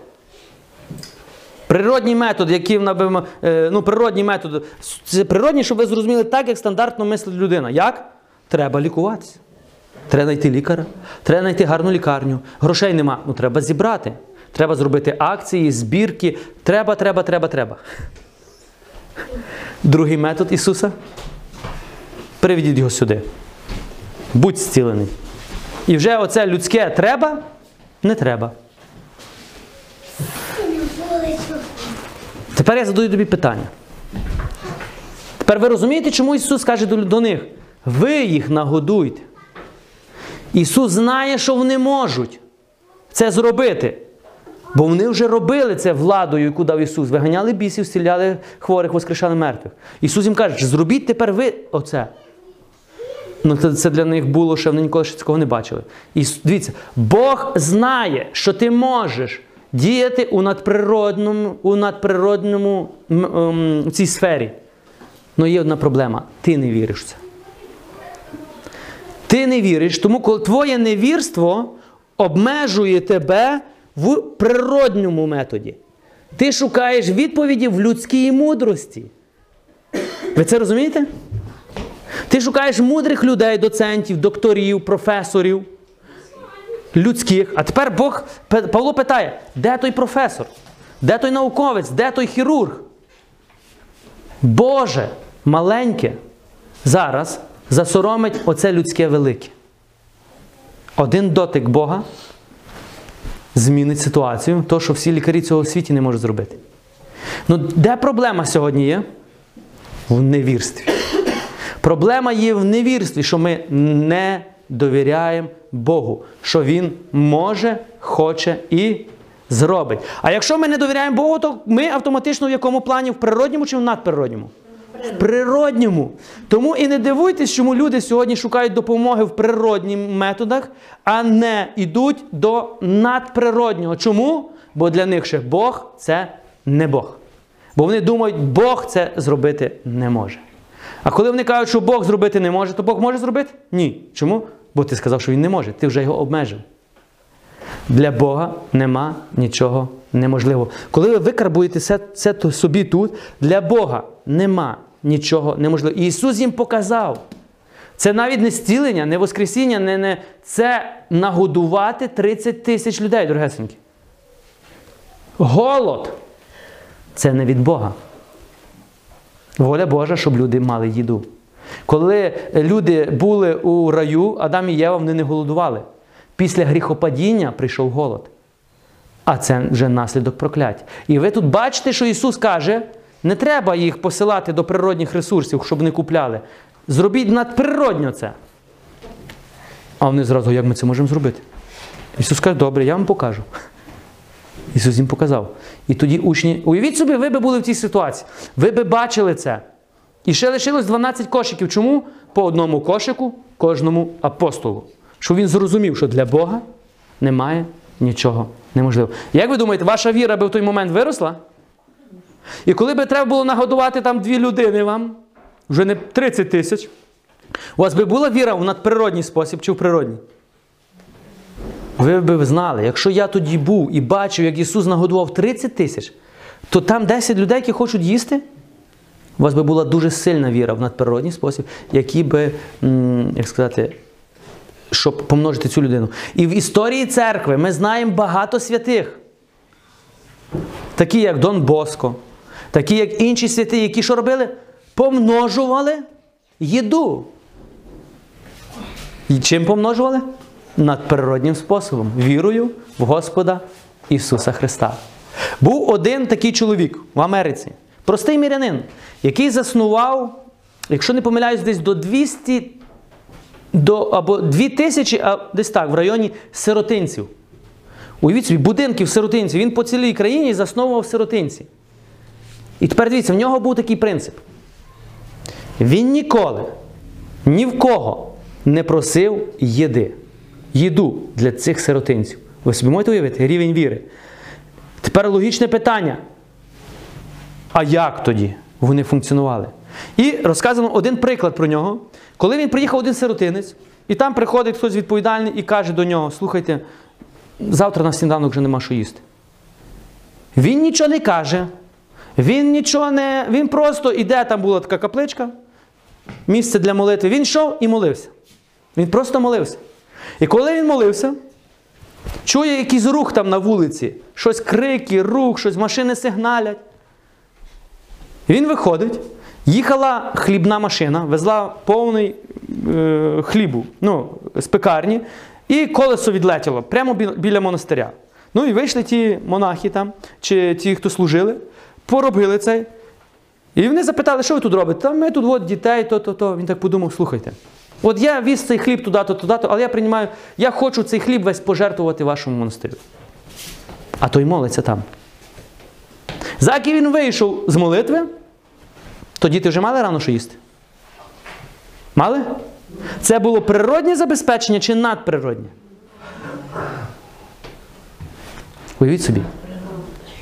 Природній метод, який ну, природній метод, це природній, щоб ви зрозуміли так, як стандартно мислить людина. Як? Треба лікуватися. Треба знайти лікаря, треба знайти гарну лікарню. Грошей нема. Ну треба зібрати. Треба зробити акції, збірки. Треба, треба, треба, треба. Другий метод Ісуса. Приведіть його сюди. Будь зцілений. І вже оце людське треба, не треба. Тепер я задаю тобі питання. Тепер ви розумієте, чому Ісус каже до, них? Ви їх нагодуйте. Ісус знає, що вони можуть це зробити. Бо вони вже робили це владою, яку дав Ісус. Виганяли бісів, зціляли хворих, воскрешали мертвих. Ісус їм каже, зробіть тепер ви оце. Ну, це, це для них було, що вони ніколи ще такого не бачили. І дивіться, Бог знає, що ти можеш діяти у надприродному, у надприродному ем, цій сфері. Але є одна проблема: ти не віриш в це. Ти не віриш, тому коли твоє невірство обмежує тебе в природньому методі. Ти шукаєш відповіді в людській мудрості. Ви це розумієте? Ти шукаєш мудрих людей, доцентів, докторів, професорів, людських. А тепер Бог, Павло питає, де той професор? Де той науковець? Де той хірург? Боже, маленьке зараз засоромить оце людське велике. Один дотик Бога змінить ситуацію, то, що всі лікарі цього світі не можуть зробити. Ну, де проблема сьогодні є? В невірстві. Проблема є в невірстві, що ми не довіряємо Богу, що Він може, хоче і зробить. А якщо ми не довіряємо Богу, то ми автоматично в якому плані? В природньому чи в надприродньому? В природньому. Тому і не дивуйтесь, чому люди сьогодні шукають допомоги в природних методах, а не йдуть до надприроднього. Чому? Бо для них ще Бог це не Бог. Бо вони думають, Бог це зробити не може. А коли вони кажуть, що Бог зробити не може, то Бог може зробити? Ні. Чому? Бо ти сказав, що він не може. Ти вже його обмежив. Для Бога нема нічого неможливого. Коли ви викарбуєте це, це собі тут, для Бога нема нічого неможливого. Ісус їм показав. Це навіть не зцілення, не воскресіння, не, не... це нагодувати 30 тисяч людей, дорогесенькі. Голод це не від Бога. Воля Божа, щоб люди мали їду. Коли люди були у раю, Адам і Єва вони не голодували. Після гріхопадіння прийшов голод. А це вже наслідок прокляття. І ви тут бачите, що Ісус каже: не треба їх посилати до природних ресурсів, щоб не купляли. Зробіть надприродньо це. А вони зразу, як ми це можемо зробити? Ісус каже, добре, я вам покажу. Ісус їм показав. І тоді учні, уявіть собі, ви би були в цій ситуації. Ви би бачили це. І ще лишилось 12 кошиків. Чому? По одному кошику кожному апостолу. Щоб він зрозумів, що для Бога немає нічого неможливого. Як ви думаєте, ваша віра би в той момент виросла? І коли би треба було нагодувати там дві людини вам, вже не 30 тисяч, у вас би була віра в надприродній спосіб чи в природній? Ви б знали, якщо я тоді був і бачив, як Ісус нагодував 30 тисяч, то там 10 людей, які хочуть їсти, у вас би була дуже сильна віра в надприродній спосіб, який би, як сказати, щоб помножити цю людину. І в історії церкви ми знаємо багато святих, такі як Дон Боско, такі як інші святі, які що робили? Помножували їду. І чим помножували? Надприроднім способом. Вірою в Господа Ісуса Христа. Був один такий чоловік в Америці, простий мірянин, який заснував, якщо не помиляюсь, десь до 200 до, або 2000, а десь так, в районі сиротинців. Уявіть собі, будинків сиротинців. Він по цілій країні засновував сиротинці. І тепер дивіться, в нього був такий принцип. Він ніколи ні в кого не просив їди. Їду для цих сиротинців. Ви собі можете уявити рівень віри. Тепер логічне питання. А як тоді вони функціонували? І розказано один приклад про нього. Коли він приїхав один сиротинець, і там приходить хтось відповідальний і каже до нього: слухайте, завтра на сніданок вже нема що їсти. Він нічого не каже. Він нічого не. Він просто іде, там була така капличка, місце для молитви. Він йшов і молився. Він просто молився. І коли він молився, чує якийсь рух там на вулиці, щось крики, рух, щось машини сигналять. Він виходить, їхала хлібна машина, везла повний е, хлібу ну, з пекарні, і колесо відлетіло прямо біля монастиря. Ну і вийшли ті монахи там, чи ті, хто служили, поробили це. І вони запитали, що ви тут робите? Та ми тут от дітей, то-то, то. Він так подумав, слухайте. От я віз цей хліб туди-то, туди-то, але я приймаю, я хочу цей хліб весь пожертвувати вашому монастирю. а той молиться там. Заки він вийшов з молитви, то діти вже мали рано що їсти? Мали? Це було природнє забезпечення чи надприроднє? Уявіть собі.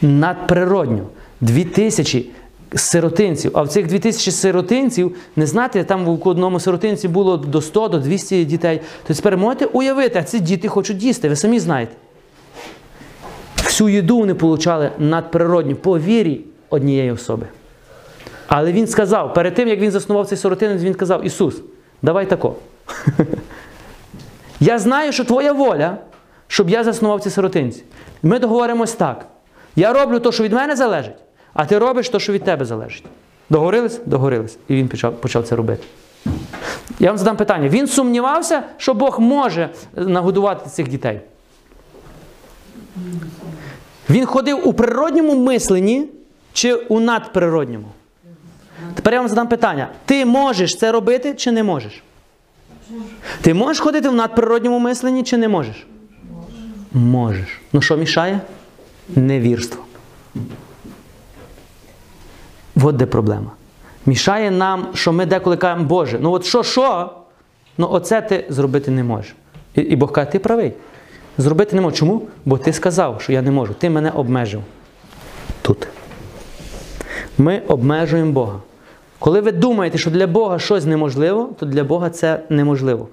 Надприродньо. Дві тисячі сиротинців. А в цих дві тисячі сиротинців, не знати, там в одному сиротинці було до 100, до 200 дітей. То тепер можете уявити, а ці діти хочуть їсти, ви самі знаєте. Всю їду вони получали надприродню по вірі однієї особи. Але він сказав, перед тим, як він заснував цей сиротинець, він казав: Ісус, давай тако. Я знаю, що твоя воля, щоб я заснував ці сиротинці. Ми договоримось так. Я роблю те, що від мене залежить, а ти робиш те, що від тебе залежить. Договорились? Договорились. І він почав, почав це робити. Я вам задам питання. Він сумнівався, що Бог може нагодувати цих дітей. Він ходив у природньому мисленні чи у надприродньому? Тепер я вам задам питання: ти можеш це робити чи не можеш? Ти можеш ходити в надприродньому мисленні чи не можеш? Можеш. Ну що мішає? Невірство. От де проблема. Мішає нам, що ми деколи кажемо, Боже, ну от що, що? Ну оце ти зробити не можеш. І, і Бог каже, ти правий. Зробити не можу. Чому? Бо ти сказав, що я не можу. Ти мене обмежив. Тут. Ми обмежуємо Бога. Коли ви думаєте, що для Бога щось неможливо, то для Бога це неможливо.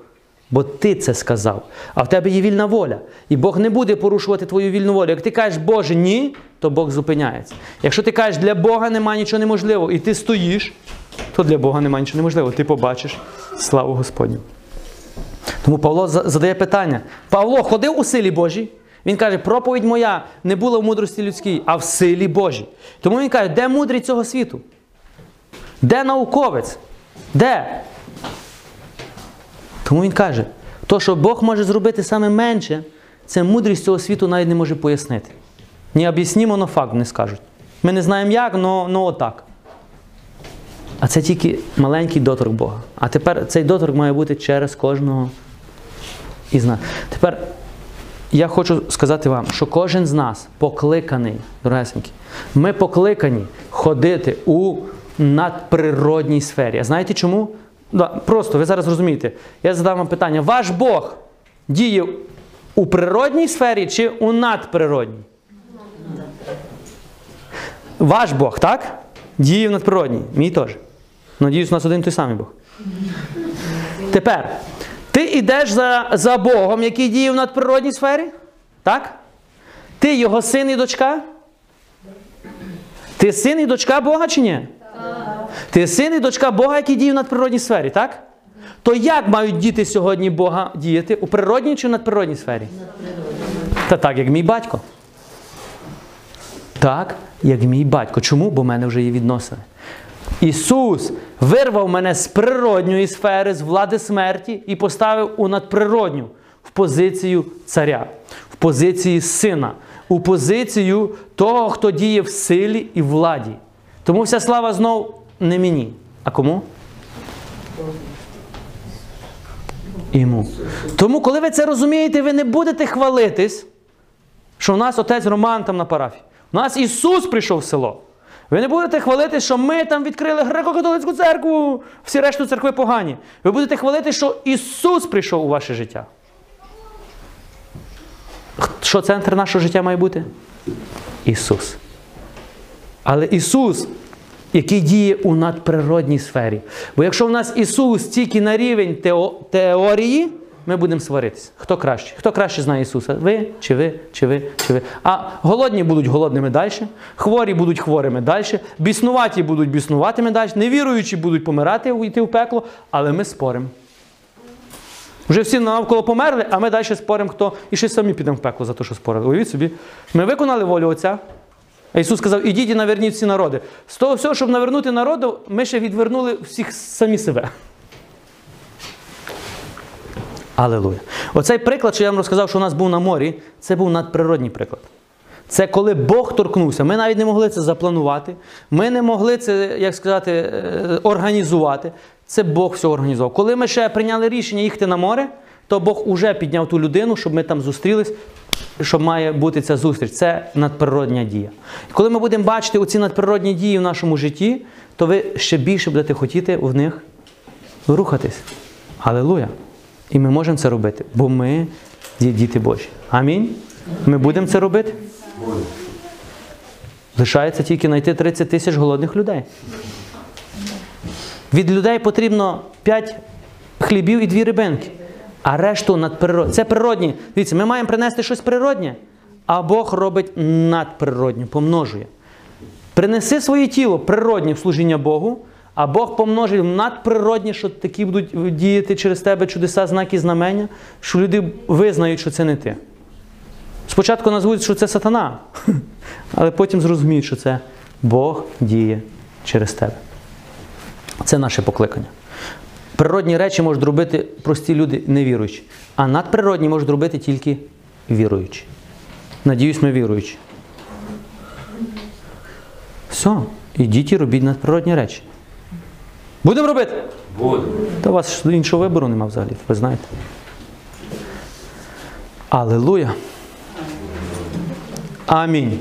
Бо ти це сказав. А в тебе є вільна воля. І Бог не буде порушувати твою вільну волю. Як ти кажеш, Боже, ні, то Бог зупиняється. Якщо ти кажеш, для Бога немає нічого неможливого, і ти стоїш, то для Бога немає нічого неможливого. Ти побачиш славу Господню. Тому Павло задає питання: Павло ходив у силі Божій. Він каже, проповідь моя не була в мудрості людській, а в силі Божій. Тому він каже, де мудрий цього світу? Де науковець? Де? Тому він каже, то, що Бог може зробити саме менше, це мудрість цього світу навіть не може пояснити. Ні об'яснімо, но факт не скажуть. Ми не знаємо як, але отак. А це тільки маленький доторк Бога. А тепер цей доторк має бути через кожного із нас. Тепер я хочу сказати вам, що кожен з нас покликаний, дорогесенькі, ми покликані ходити у надприродній сфері. А знаєте чому? Да, просто ви зараз розумієте. Я задам вам питання: ваш Бог діє у природній сфері чи у надприродній? Ваш Бог, так? Діє в надприродній. Мій теж. Надіюсь, у нас один той самий Бог. Тепер, ти йдеш за, за Богом, який діє в надприродній сфері? Так? Ти його син і дочка? Ти син і дочка Бога чи ні? Ти син і дочка Бога, який діє в надприродній сфері, так? То як мають діти сьогодні Бога діяти? У природній чи в надприродній сфері? Та так, як мій батько. Так, як мій батько. Чому? Бо в мене вже є відносини. Ісус вирвав мене з природньої сфери, з влади смерті і поставив у надприродню в позицію царя, в позиції сина, у позицію того, хто діє в силі і владі. Тому вся слава знов не мені. А кому? Йому. Тому, коли ви це розумієте, ви не будете хвалитись, що в нас отець Роман там на парафії. У нас Ісус прийшов в село. Ви не будете хвалити, що ми там відкрили греко-католицьку церкву, всі решту церкви погані. Ви будете хвалити, що Ісус прийшов у ваше життя. Що центр нашого життя має бути? Ісус. Але Ісус, який діє у надприродній сфері. Бо якщо в нас Ісус тільки на рівень тео- теорії, ми будемо сваритися. Хто краще? Хто краще знає Ісуса? Ви, чи ви, чи ви, чи ви. А голодні будуть голодними далі, хворі будуть хворими далі, біснуваті будуть біснуватими далі, невіруючі будуть помирати, йти в пекло, але ми споримо. Вже всі навколо померли, а ми далі споримо, хто і ще самі підемо в пекло за те, що спорили. Уявіть собі. Ми виконали волю Отця. Ісус сказав, ідіть і наверніть всі народи. З того всього, щоб навернути народу, ми ще відвернули всіх самі себе. Алелуя. Оцей приклад, що я вам розказав, що у нас був на морі, це був надприродній приклад. Це коли Бог торкнувся. Ми навіть не могли це запланувати. Ми не могли це, як сказати, е, організувати. Це Бог все організував. Коли ми ще прийняли рішення їхати на море, то Бог уже підняв ту людину, щоб ми там зустрілись, щоб має бути ця зустріч. Це надприродня дія. І коли ми будемо бачити оці надприродні дії в нашому житті, то ви ще більше будете хотіти в них рухатись. Алілуя! І ми можемо це робити, бо ми є діти Божі. Амінь. Ми будемо це робити. Лишається тільки знайти 30 тисяч голодних людей. Від людей потрібно 5 хлібів і 2 рибинки. А решту надприродні. Це природні. Дивіться, ми маємо принести щось природнє, а Бог робить надприроднє, помножує. Принеси своє тіло природнє в служіння Богу, а Бог помножує в надприродні, що такі будуть діяти через тебе чудеса, знаки, знамення, що люди визнають, що це не ти. Спочатку назвуть, що це сатана, але потім зрозуміють, що це Бог діє через тебе. Це наше покликання. Природні речі можуть робити прості люди невіруючі, а надприродні можуть робити тільки віруючі. Надіюсь, ми віруючі. Все, ідіть і робіть надприродні речі. Будемо робити? Буду. Та у вас іншого вибору нема взагалі, ви знаєте. Аллилуйя. Амінь.